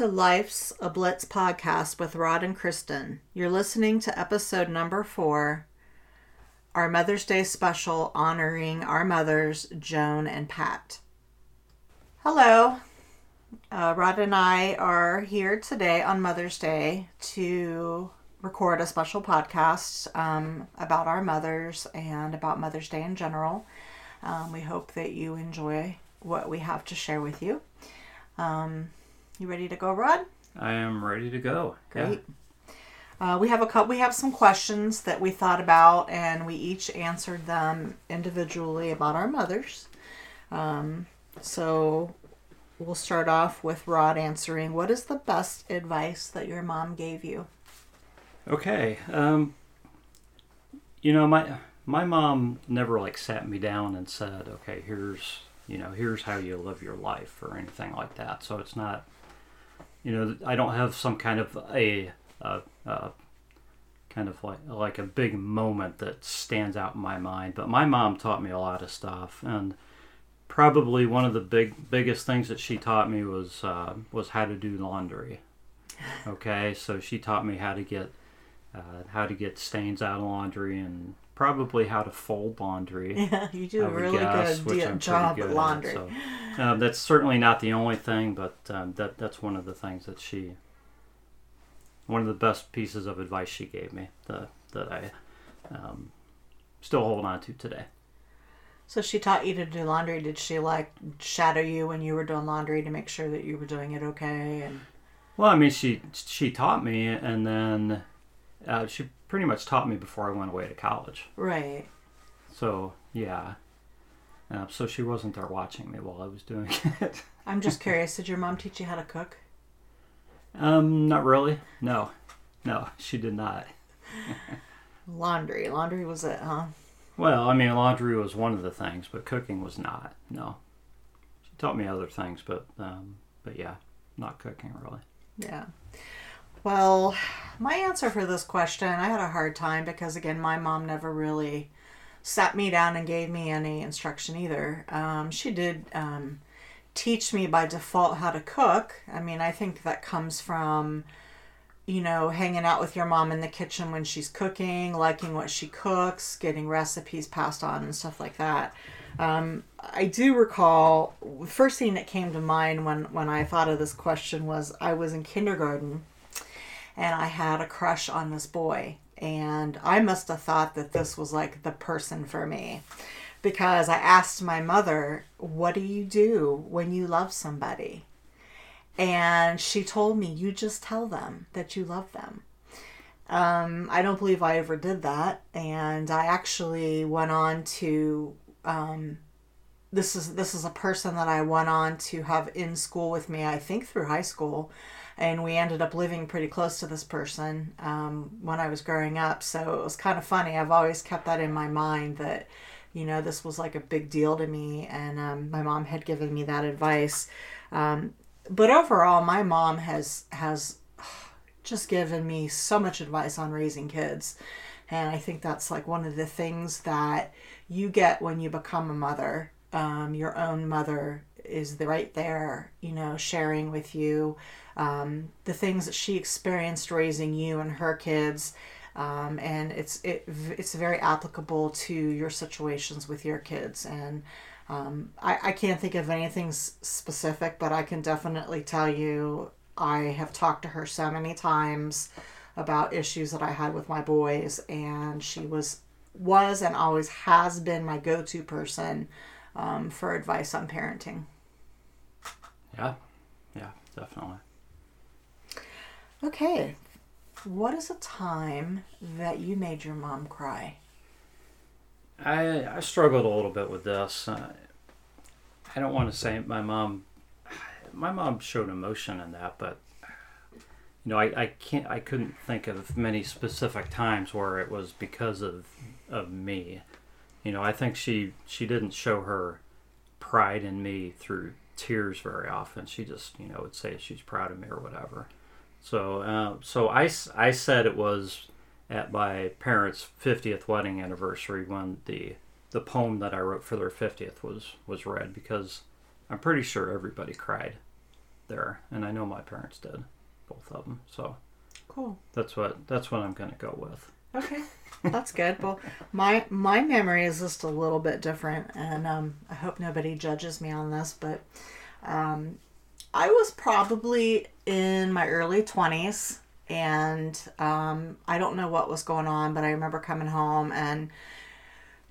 to Life's a Blitz podcast with Rod and Kristin. You're listening to episode number four, our Mother's Day special honoring our mothers, Joan and Pat. Hello. Uh, Rod and I are here today on Mother's Day to record a special podcast um, about our mothers and about Mother's Day in general. Um, we hope that you enjoy what we have to share with you. Um, you ready to go, Rod? I am ready to go. Great. Yeah. Uh, we have a couple. We have some questions that we thought about, and we each answered them individually about our mothers. Um, so we'll start off with Rod answering. What is the best advice that your mom gave you? Okay. Um, you know, my my mom never like sat me down and said, "Okay, here's you know, here's how you live your life" or anything like that. So it's not, you know, I don't have some kind of a, a, a kind of like like a big moment that stands out in my mind. But my mom taught me a lot of stuff, and probably one of the big biggest things that she taught me was uh, was how to do laundry. Okay, so she taught me how to get uh, how to get stains out of laundry and probably how to fold laundry. Yeah, you do a really guess, good job good at laundry. At, so, uh, that's certainly not the only thing, but um, that that's one of the things that she, one of the best pieces of advice she gave me the, that I um, still hold on to today. So she taught you to do laundry. Did she like shadow you when you were doing laundry to make sure that you were doing it okay? And well, I mean, she she taught me, and then uh, she pretty much taught me before I went away to college. Right. So yeah. Uh, so she wasn't there watching me while I was doing it. I'm just curious. Did your mom teach you how to cook? Um, not really. No, no, she did not. laundry, laundry was it, huh? Well, I mean, laundry was one of the things, but cooking was not. No, she taught me other things, but um, but yeah, not cooking really. Yeah. Well, my answer for this question, I had a hard time because, again, my mom never really sat me down and gave me any instruction either. Um, she did um, teach me by default how to cook. I mean, I think that comes from, you know, hanging out with your mom in the kitchen when she's cooking, liking what she cooks, getting recipes passed on, and stuff like that. Um, I do recall the first thing that came to mind when, when I thought of this question was I was in kindergarten and I had a crush on this boy. And I must have thought that this was like the person for me because I asked my mother, What do you do when you love somebody? And she told me, You just tell them that you love them. Um, I don't believe I ever did that. And I actually went on to. Um, this is this is a person that I went on to have in school with me. I think through high school, and we ended up living pretty close to this person um, when I was growing up. So it was kind of funny. I've always kept that in my mind that, you know, this was like a big deal to me, and um, my mom had given me that advice. Um, but overall, my mom has has just given me so much advice on raising kids. And I think that's like one of the things that you get when you become a mother. Um, your own mother is right there, you know, sharing with you um, the things that she experienced raising you and her kids. Um, and it's it, it's very applicable to your situations with your kids. And um, I, I can't think of anything specific, but I can definitely tell you I have talked to her so many times about issues that I had with my boys, and she was was and always has been my go to person um, for advice on parenting. Yeah, yeah, definitely. Okay. What is a time that you made your mom cry? I I struggled a little bit with this. Uh, I don't want to say my mom. My mom showed emotion in that, but you know, I, I can't. I couldn't think of many specific times where it was because of of me. You know, I think she she didn't show her pride in me through tears very often. She just you know would say she's proud of me or whatever. So, uh, so I, I said it was at my parents' 50th wedding anniversary when the the poem that I wrote for their 50th was was read because I'm pretty sure everybody cried. there, and I know my parents did, both of them. So Cool. that's what that's what I'm gonna go with. Okay, that's good. Well, my my memory is just a little bit different, and um, I hope nobody judges me on this, but um, I was probably in my early twenties, and um, I don't know what was going on, but I remember coming home and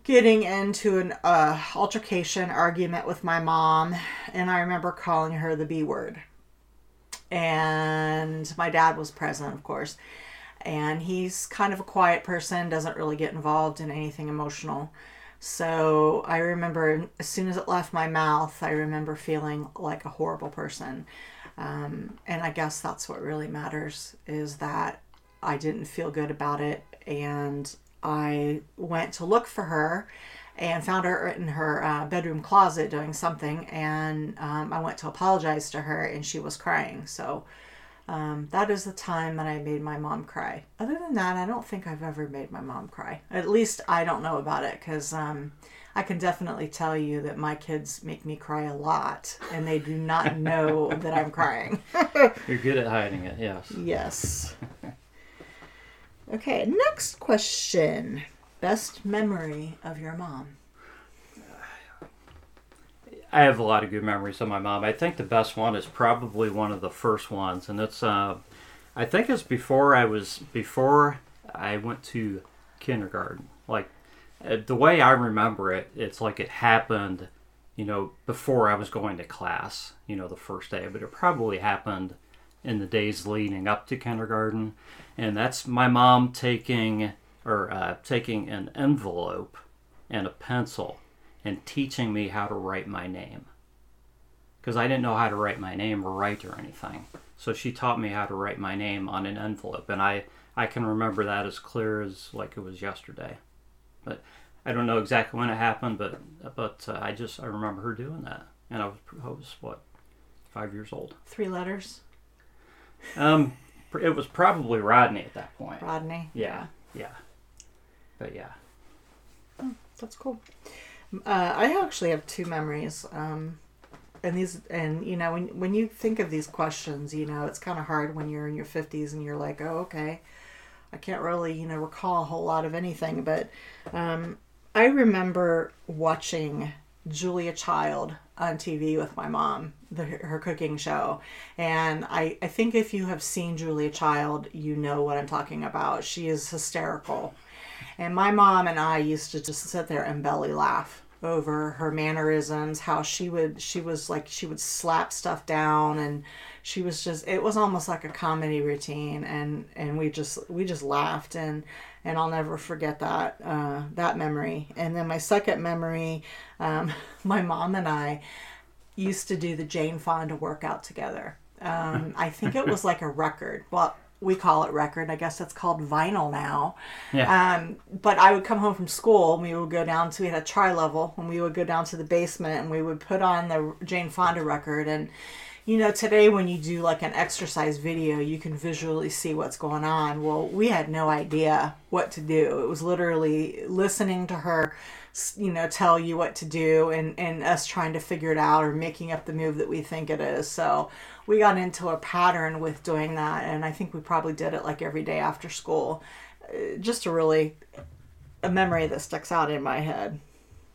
getting into an uh, altercation argument with my mom, and I remember calling her the B word. And my dad was present, of course and he's kind of a quiet person doesn't really get involved in anything emotional. So i remember as soon as it left my mouth i remember feeling like a horrible person. Um, and i guess that's what really matters is that i didn't feel good about it and i went to look for her and found her in her uh, bedroom closet doing something and um, i went to apologize to her and she was crying. So um, that is the time that I made my mom cry. Other than that, I don't think I've ever made my mom cry. At least I don't know about it because um, I can definitely tell you that my kids make me cry a lot and they do not know that I'm crying. You're good at hiding it, yes. yes. Okay, next question. Best memory of your mom? I have a lot of good memories of my mom. I think the best one is probably one of the first ones, and it's uh, I think it's before I was before I went to kindergarten. Like uh, the way I remember it, it's like it happened, you know, before I was going to class. You know, the first day, but it probably happened in the days leading up to kindergarten, and that's my mom taking or uh, taking an envelope and a pencil and teaching me how to write my name. Because I didn't know how to write my name or write or anything. So she taught me how to write my name on an envelope. And I, I can remember that as clear as like it was yesterday. But I don't know exactly when it happened, but but uh, I just I remember her doing that, and I was I was what five years old. Three letters. Um, it was probably Rodney at that point. Rodney. Yeah, yeah, but yeah. That's cool. Uh, I actually have two memories. Um, and these, and you know, when when you think of these questions, you know, it's kind of hard when you're in your fifties and you're like, oh, okay, I can't really, you know, recall a whole lot of anything. But um, I remember watching Julia Child on TV with my mom, the, her cooking show. And I, I think if you have seen Julia Child, you know what I'm talking about. She is hysterical. And my mom and I used to just sit there and belly laugh over her mannerisms, how she would she was like she would slap stuff down and she was just it was almost like a comedy routine and and we just we just laughed and and I'll never forget that uh, that memory. And then my second memory, um, my mom and I used to do the Jane Fonda workout together. Um, I think it was like a record. Well, we call it record. I guess it's called vinyl now. Yeah. Um, but I would come home from school and we would go down to, we had a tri level and we would go down to the basement and we would put on the Jane Fonda record. And, you know, today when you do like an exercise video, you can visually see what's going on. Well, we had no idea what to do. It was literally listening to her, you know, tell you what to do and, and us trying to figure it out or making up the move that we think it is. So, we got into a pattern with doing that and i think we probably did it like every day after school Uh, just a really a memory that sticks out in my head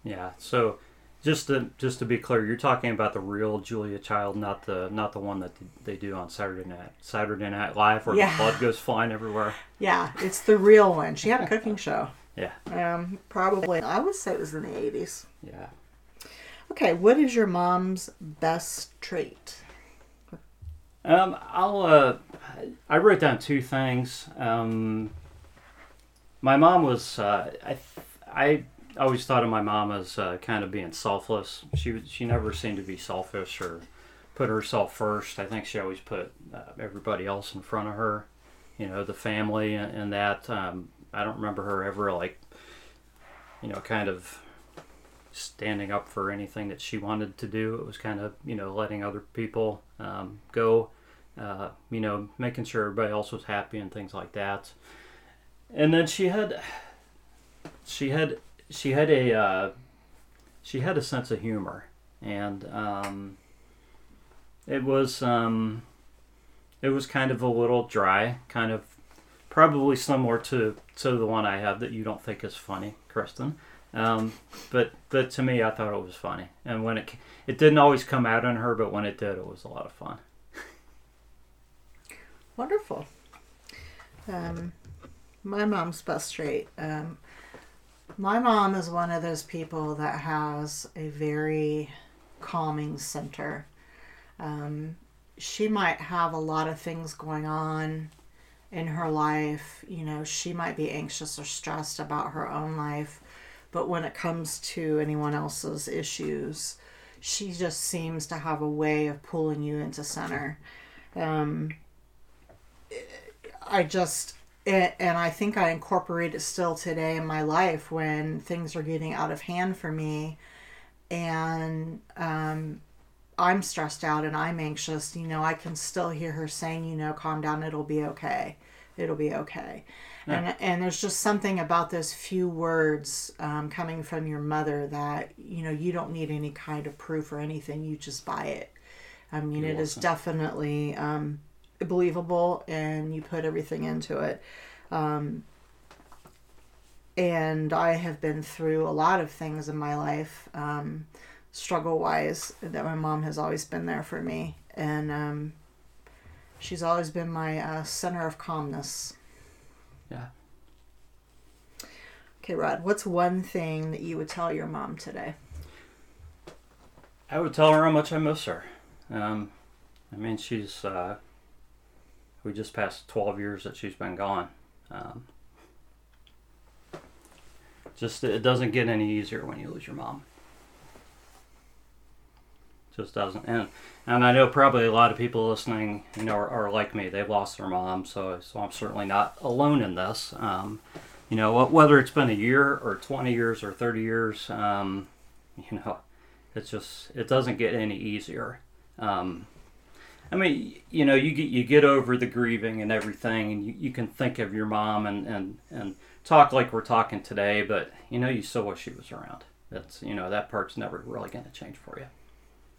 Yeah. So, just to just to be clear, you're talking about the real Julia Child, not the not the one that they do on Saturday Night Saturday Night Live, where Yeah. the blood goes flying everywhere. yeah it's the real one she had a cooking show Yeah. um probably i would say it was in the 80s Yeah. okay what is your mom's best trait Um, I'll. Uh, I wrote down two things. Um, my mom was. Uh, I. I always thought of my mom as uh, kind of being selfless. She was- she never seemed to be selfish or put herself first. I think she always put uh, everybody else in front of her. You know, the family and, and that. Um, I don't remember her ever like. You know, kind of standing up for anything that she wanted to do. It was kind of you know letting other people um, go. Uh, you know, making sure everybody else was happy and things like that. And then she had, she had, she had a, uh, she had a sense of humor, and um, it was um, it was kind of a little dry, kind of probably similar to to the one I have that you don't think is funny, Kristin. Um, but but to me, I thought it was funny, and when it it didn't always come out on her, but when it did, it was a lot of fun. Wonderful. Um, my mom's best straight. Um, my mom is one of those people that has a very calming center. Um, she might have a lot of things going on in her life. You know, she might be anxious or stressed about her own life, but when it comes to anyone else's issues, she just seems to have a way of pulling you into center. Um, I just it, and I think I incorporate it still today in my life when things are getting out of hand for me, and um, I'm stressed out and I'm anxious. You know, I can still hear her saying, "You know, calm down. It'll be okay. It'll be okay." Yeah. And and there's just something about those few words um, coming from your mother that you know you don't need any kind of proof or anything. You just buy it. I mean, You're it awesome. is definitely. Um, believable and you put everything into it. Um, and I have been through a lot of things in my life, um, struggle wise, that my mom has always been there for me. And um, she's always been my uh, center of calmness. Yeah. Okay, Rod, what's one thing that you would tell your mom today? I would tell her how much I miss her. Um, I mean, she's uh, we just passed 12 years that she's been gone. Um, just it doesn't get any easier when you lose your mom. Just doesn't, and and I know probably a lot of people listening, you know, are, are like me. They've lost their mom, so so I'm certainly not alone in this. Um, you know, whether it's been a year or 20 years or 30 years, um, you know, it's just it doesn't get any easier. Um, I mean, you know, you get you get over the grieving and everything, and you, you can think of your mom and, and and talk like we're talking today, but you know, you still wish she was around. That's you know, that part's never really going to change for you.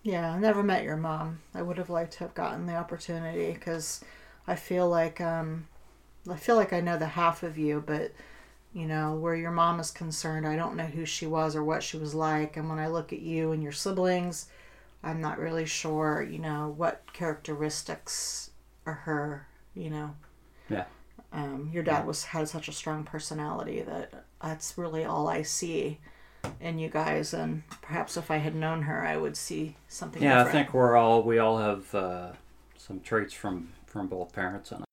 Yeah, I never met your mom. I would have liked to have gotten the opportunity because I feel like um, I feel like I know the half of you, but you know, where your mom is concerned, I don't know who she was or what she was like. And when I look at you and your siblings I'm not really sure, you know, what characteristics are her, you know. Yeah. Um, your dad was had such a strong personality that that's really all I see in you guys, and perhaps if I had known her, I would see something. Yeah, different. I think we're all we all have uh, some traits from from both parents and.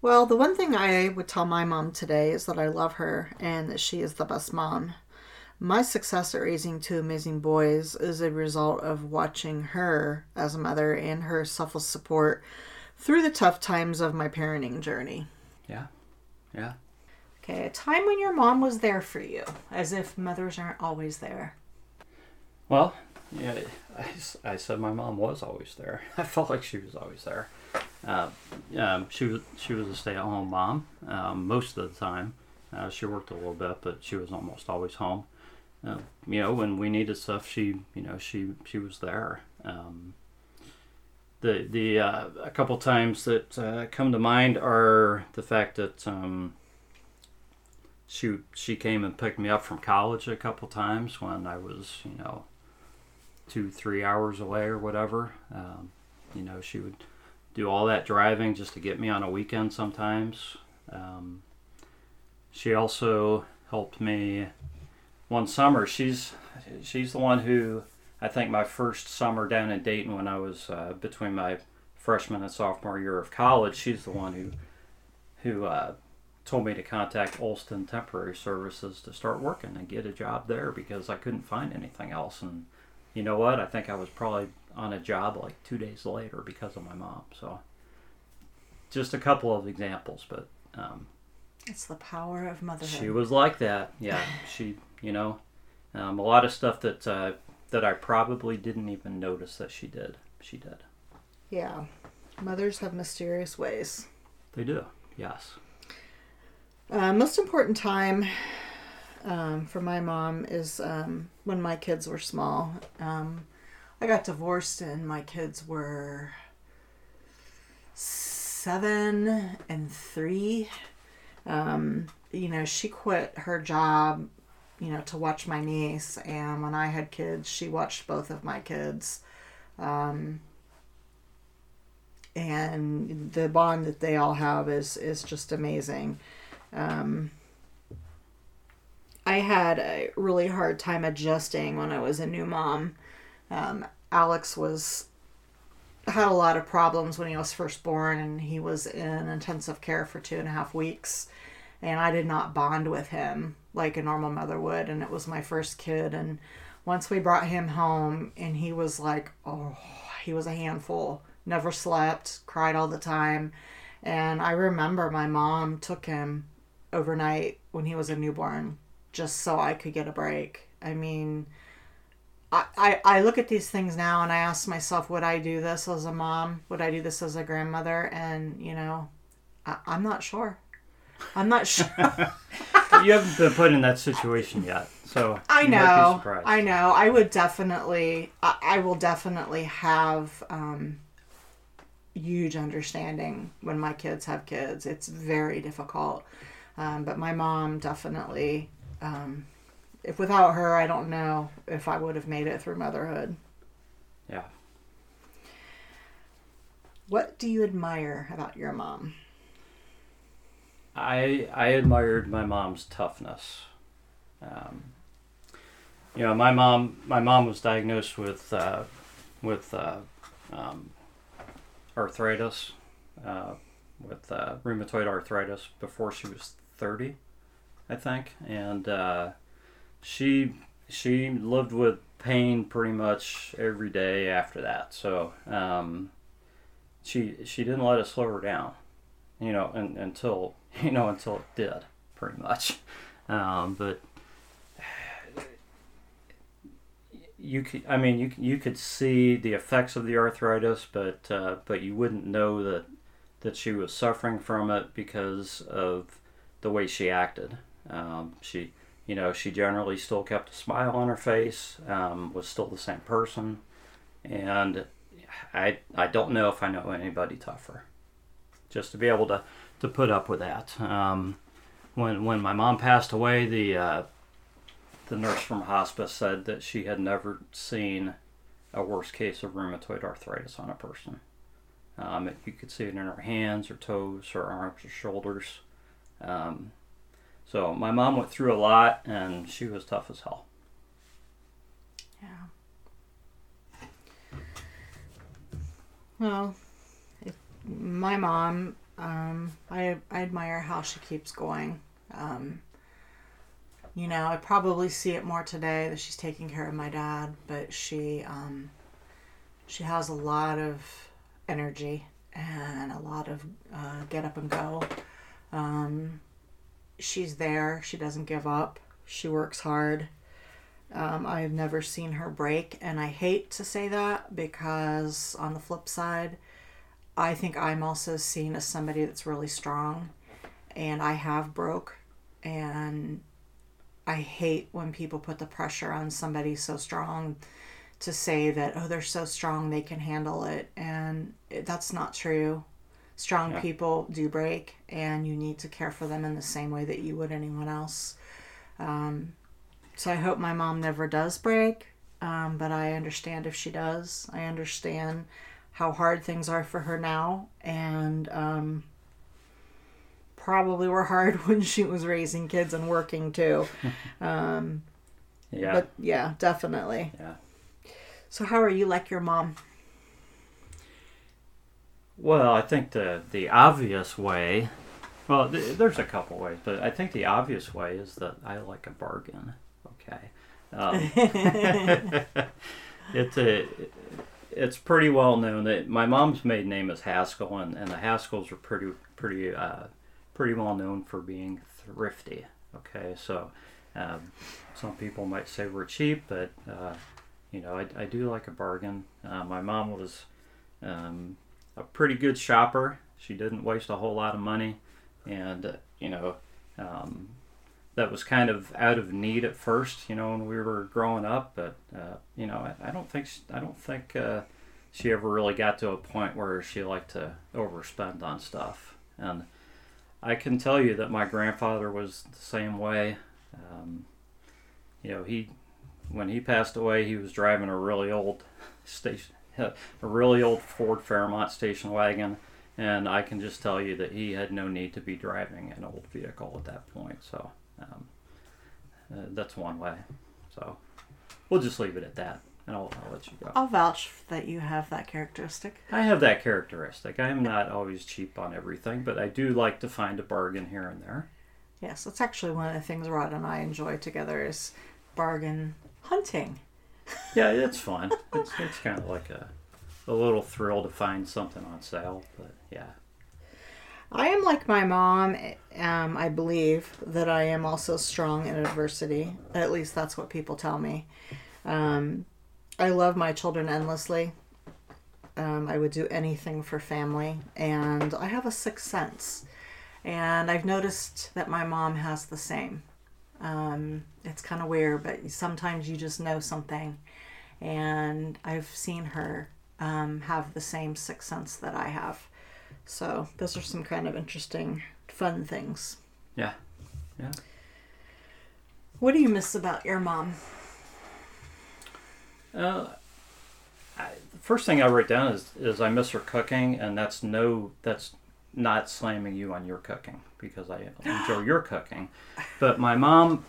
Well, the one thing I would tell my mom today is that I love her and that she is the best mom. My success at raising two amazing boys is a result of watching her as a mother and her selfless support through the tough times of my parenting journey. Yeah. Yeah. Okay, a time when your mom was there for you, as if mothers aren't always there. Well, yeah, I, I said my mom was always there. I felt like she was always there. Uh, um, she was she was a stay-at-home mom um, most of the time. Uh, she worked a little bit, but she was almost always home uh, you know, when we needed stuff, she, you know, she she was there. Um, the the uh, a couple times that uh, come to mind are the fact that um, she she came and picked me up from college a couple times when I was, you know, two three hours away or whatever. Um, you know, she would do all that driving just to get me on a weekend sometimes. Um, she also helped me one summer. She's she's the one who I think my first summer down in Dayton when I was uh, between my freshman and sophomore year of college. She's the one who who uh, told me to contact Olsten Temporary Services to start working and get a job there because I couldn't find anything else. And you know what? I think I was probably on a job like two days later because of my mom. So just a couple of examples, but um, it's the power of motherhood. She was like that. Yeah, she you know, um, a lot of stuff that uh, that I probably didn't even notice that she did. She did. Yeah, mothers have mysterious ways. They do. Yes. Uh, most important time um, for my mom is um, when my kids were small. Um, I got divorced and my kids were seven and three. Um, you know, she quit her job, you know, to watch my niece. And when I had kids, she watched both of my kids. Um, and the bond that they all have is, is just amazing. Um, I had a really hard time adjusting when I was a new mom. Um, Alex was had a lot of problems when he was first born, and he was in intensive care for two and a half weeks. And I did not bond with him like a normal mother would, and it was my first kid. And once we brought him home, and he was like, oh, he was a handful. Never slept, cried all the time. And I remember my mom took him overnight when he was a newborn just so I could get a break. I mean, I, I, I look at these things now and I ask myself, would I do this as a mom? Would I do this as a grandmother? And, you know, I, I'm not sure. I'm not sure. you haven't been put in that situation yet, so I you might be know. I know. I would definitely, I, I will definitely have um, huge understanding when my kids have kids. It's very difficult. Um, but my mom definitely, um, if without her, I don't know if I would have made it through motherhood. Yeah. What do you admire about your mom? I I admired my mom's toughness. Um, you know, my mom my mom was diagnosed with uh, with uh, um, arthritis, uh, with uh, rheumatoid arthritis before she was thirty, I think, and uh, she she lived with pain pretty much every day after that. So um, she she didn't let it slow her down, you know, and, until you know until it did, pretty much. Um, but you could, I mean, you you could see the effects of the arthritis, but uh, but you wouldn't know that that she was suffering from it because of the way she acted. Um, she, you know, she generally still kept a smile on her face, um, was still the same person, and I I don't know if I know anybody tougher. Just to be able to to put up with that. Um, when when my mom passed away, the uh, the nurse from hospice said that she had never seen a worse case of rheumatoid arthritis on a person. Um, you could see it in her hands, her toes, her arms, her shoulders. Um, so my mom went through a lot, and she was tough as hell. Yeah. Well, my mom, um, I I admire how she keeps going. Um, you know, I probably see it more today that she's taking care of my dad, but she um, she has a lot of energy and a lot of uh, get up and go. Um, she's there. She doesn't give up. She works hard. Um, I've never seen her break, and I hate to say that because on the flip side, I think I'm also seen as somebody that's really strong, and I have broke, and I hate when people put the pressure on somebody so strong to say that oh they're so strong they can handle it, and that's not true. Strong Yeah. people do break, and you need to care for them in the same way that you would anyone else. Um, so I hope my mom never does break, um, but I understand if she does. I understand how hard things are for her now, and um, probably were hard when she was raising kids and working too. Um, Yeah. But yeah, definitely. yeah. So how are you like your mom? Well, I think the the obvious way, well, th- there's a couple ways, but I think the obvious way is that I like a bargain. Okay, um, it's a it's pretty well known that my mom's maiden name is Haskell, and, and the Haskells are pretty pretty uh, pretty well known for being thrifty. Okay, so um, some people might say we're cheap, but uh, you know I, I do like a bargain. Uh, my mom was. Um, a pretty good shopper. She didn't waste a whole lot of money, and uh, you know, um, that was kind of out of need at first, you know, when we were growing up. But uh, you know, I, I, don't think she, I don't think uh, she ever really got to a point where she liked to overspend on stuff. And I can tell you that my grandfather was the same way. Um, you know, he when he passed away, he was driving a really old station, a really old Ford Fairmont station wagon and I can just tell you that he had no need to be driving an old vehicle at that point. So um, uh, that's one way. So we'll just leave it at that, and I'll, I'll let you go. I'll vouch that you have that characteristic. I have that characteristic. I am not always cheap on everything, but I do like to find a bargain here and there. Yes, that's actually one of the things Rod and I enjoy together is bargain hunting. Yeah, it's fun. It's, it's kind of like a, a little thrill to find something on sale, but yeah. I am like my mom. Um, I believe that I am also strong in adversity. At least that's what people tell me. Um, I love my children endlessly. Um, I would do anything for family, and I have a sixth sense. And I've noticed that my mom has the same. Um, it's kind of weird, but sometimes you just know something. And I've seen her um, have the same sixth sense that I have. So those are some kind of interesting, fun things. Yeah, yeah. What do you miss about your mom? Uh, I, the first thing I write down is is I miss her cooking, and that's no that's not slamming you on your cooking because I enjoy your cooking, but my mom,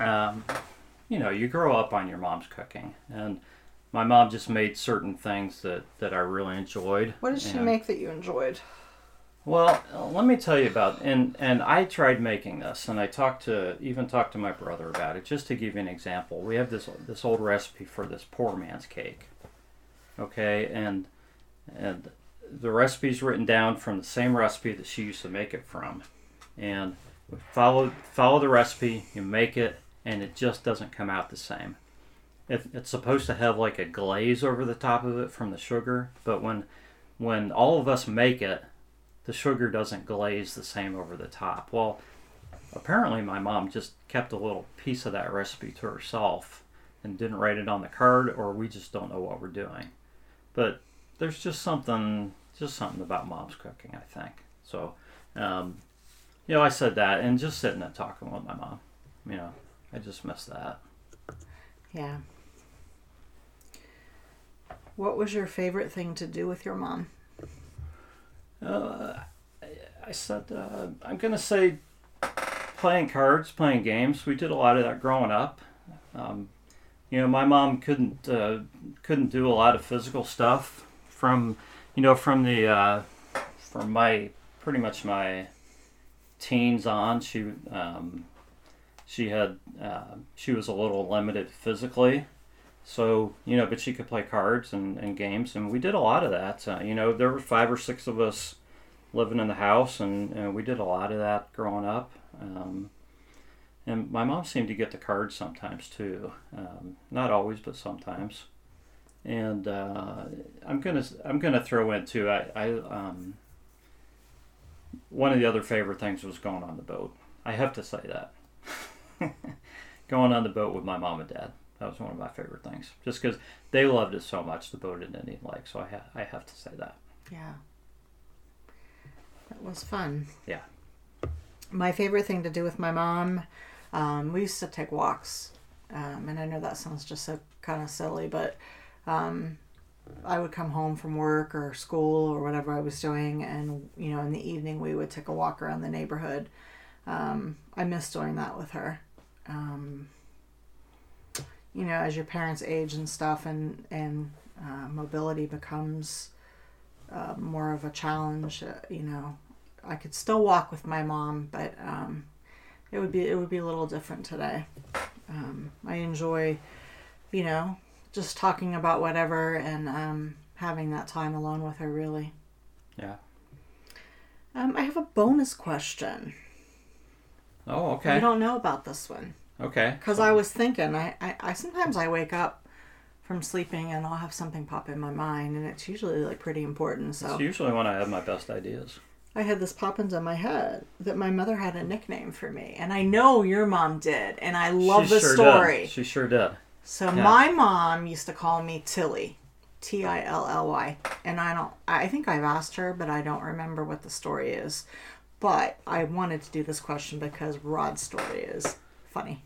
um, you know, you grow up on your mom's cooking, and my mom just made certain things that, that I really enjoyed. What did she make that you enjoyed? Well, let me tell you about and and I tried making this, and I talked to even talked to my brother about it. Just to give you an example, we have this this old recipe for this poor man's cake. Okay, and and the recipe's written down from the same recipe that she used to make it from, and we follow follow the recipe, you make it, and it just doesn't come out the same it, it's supposed to have like a glaze over the top of it from the sugar, but when when all of us make it, the sugar doesn't glaze the same over the top. Well, apparently my mom just kept a little piece of that recipe to herself and didn't write it on the card, or we just don't know what we're doing. But there's just something, just something about mom's cooking, I think. So, um, you know, I said that, and just sitting and talking with my mom, you know, I just miss that. Yeah. What was your favorite thing to do with your mom? Uh, I said uh, I'm gonna say playing cards, playing games. We did a lot of that growing up. Um, you know, my mom couldn't uh, couldn't do a lot of physical stuff from you know from the uh, from my pretty much my teens on. She um, she had uh, she was a little limited physically so, you know, but she could play cards and, and games, and we did a lot of that. Uh, you know, there were five or six of us living in the house, and, and we did a lot of that growing up. Um, and my mom seemed to get the cards sometimes too. Um, not always, but sometimes. And uh, I'm gonna I'm gonna throw in too. I, I um, one of the other favorite things was going on the boat. I have to say that. going on the boat with my mom and dad. That was one of my favorite things, just because they loved it so much, the boat in Indian Lake. So I ha- I have to say that. Yeah, that was fun. Yeah. My favorite thing to do with my mom, um, we used to take walks, um, and I know that sounds just so kind of silly, but um, I would come home from work or school or whatever I was doing, and you know, in the evening we would take a walk around the neighborhood. Um, I miss doing that with her. Um, you know, as your parents age and stuff, and and uh, mobility becomes uh, more of a challenge. Uh, you know, I could still walk with my mom, but um, it would be it would be a little different today. Um, I enjoy, you know, just talking about whatever and um, having that time alone with her. Really. Yeah. Um, I have a bonus question. Oh, okay. You don't know about this one. Okay. Because I was thinking, I, I, I sometimes I wake up from sleeping and I'll have something pop in my mind, and it's usually like pretty important. So it's usually when I have my best ideas. I had this pop into my head that my mother had a nickname for me, and I know your mom did, and I love she the sure story. Did. She sure did. So my mom used to call me Tilly, T I L L Y, and I don't. I think I've asked her, but I don't remember what the story is. But I wanted to do this question because Rod's story is funny.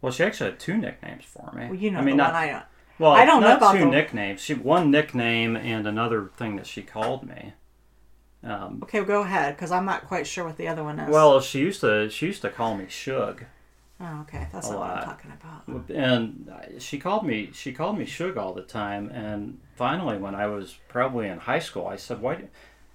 Well, she actually had two nicknames for me. Well, you know I mean, not, I don't. Well, I don't know about two the- nicknames. She one nickname and another thing that she called me. Um, Okay, go ahead, because I'm not quite sure what the other one is. well, she used to she used to call me Shug, oh, okay, that's a not what I'm talking about. and she called me she called me Shug all the time. And finally, when I was probably in high school, I said, "Why, do-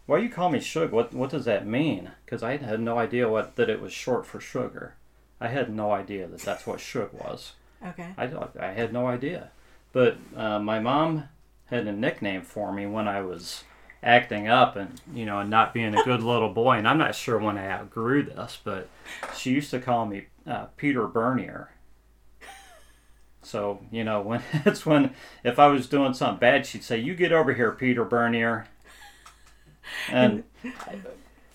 why you call me Shug? What what does that mean?" Because I had no idea what that it was short for sugar. I had no idea that that's what Shug was. Okay. I, I had no idea. But uh, my mom had a nickname for me when I was acting up and, you know, and not being a good little boy. And I'm not sure when I outgrew this, but she used to call me uh, Peter Bernier. So, you know, when it's when, if I was doing something bad, she'd say, You get over here, Peter Bernier. And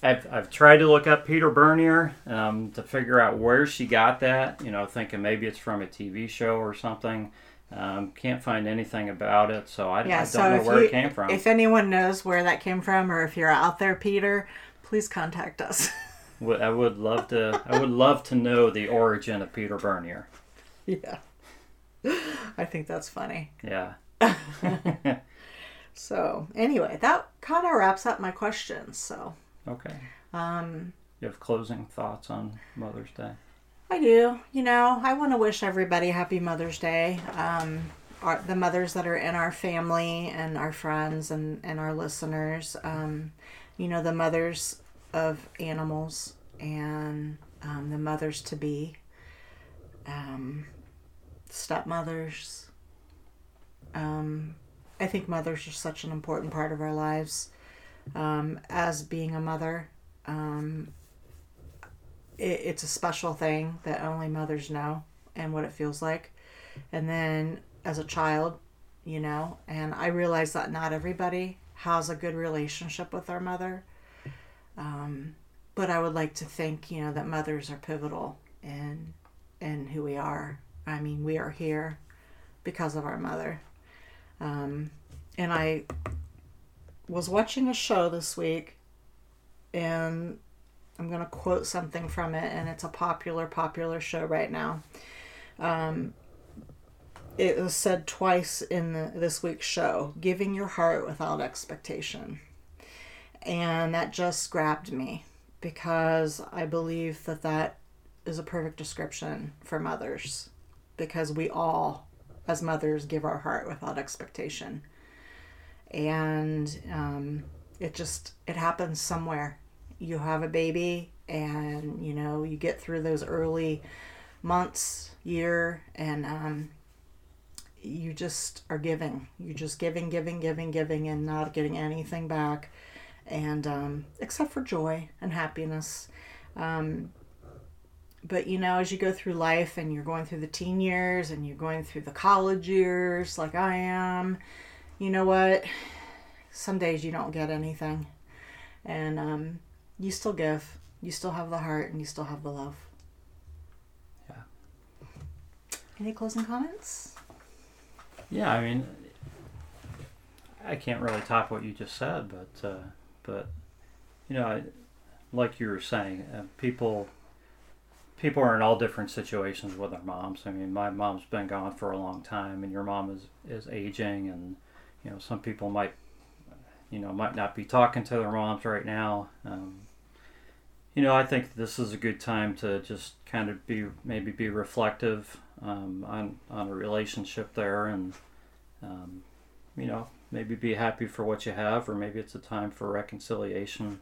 I've, I've tried to look up Peter Bernier um, to figure out where she got that, you know, thinking maybe it's from a TV show or something. Um, can't find anything about it, so I, I don't so know where you, it came from. if anyone knows where that came from, or if you're out there, Peter, please contact us. I would love to. I would love to know the origin of Peter Bernier. yeah. I think that's funny. Yeah. So anyway, that kind of wraps up my questions. So Okay. um, You have closing thoughts on Mother's Day? I do. You know, I want to wish everybody happy Mother's Day. Um, our, the mothers that are in our family and our friends and, and our listeners. Um, you know, the mothers of animals and um, the mothers to be, um, stepmothers. Um, I think mothers are such an important part of our lives. Um, as being a mother, it, it's a special thing that only mothers know and what it feels like. And then as a child, you know, and I realize that not everybody has a good relationship with their mother. Um, but I would like to think, you know, that mothers are pivotal in in who we are. I mean, we are here because of our mother. Um, and I was watching a show this week, and I'm going to quote something from it, and it's a popular, popular show right now. Um, it was said twice in the, this week's show giving your heart without expectation. And that just grabbed me because I believe that that is a perfect description for mothers because we all, as mothers, give our heart without expectation. And um, it just, it happens somewhere you have a baby and you know you get through those early months year and um, you just are giving. You just giving giving giving giving and not getting anything back. And um, except for joy and happiness. Um, but you know as you go through life and you're going through the teen years and you're going through the college years like i am you know what? Some days you don't get anything. And um, you still give. You still have the heart and you still have the love. Yeah. Any closing comments? Yeah, I mean, I can't really top what you just said, but uh, but you know, I, like you were saying, uh, people people are in all different situations with their moms. I mean, my mom's been gone for a long time, and your mom is is aging, and you know, some people might you know might not be talking to their moms right now. Um, you know, I think this is a good time to just kind of be maybe be reflective um, on on a relationship there, and um, you know maybe be happy for what you have, or maybe it's a time for reconciliation.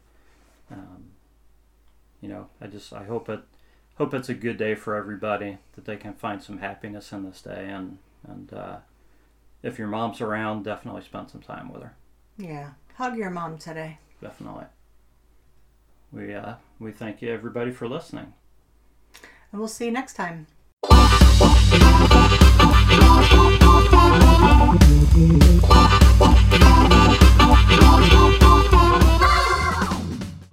Um, you know, I just I hope it hope it's a good day for everybody that they can find some happiness in this day, and and uh, if your mom's around, definitely spend some time with her. Yeah. Hug your mom today. Definitely. We uh, we thank you everybody for listening. And we'll see you next time.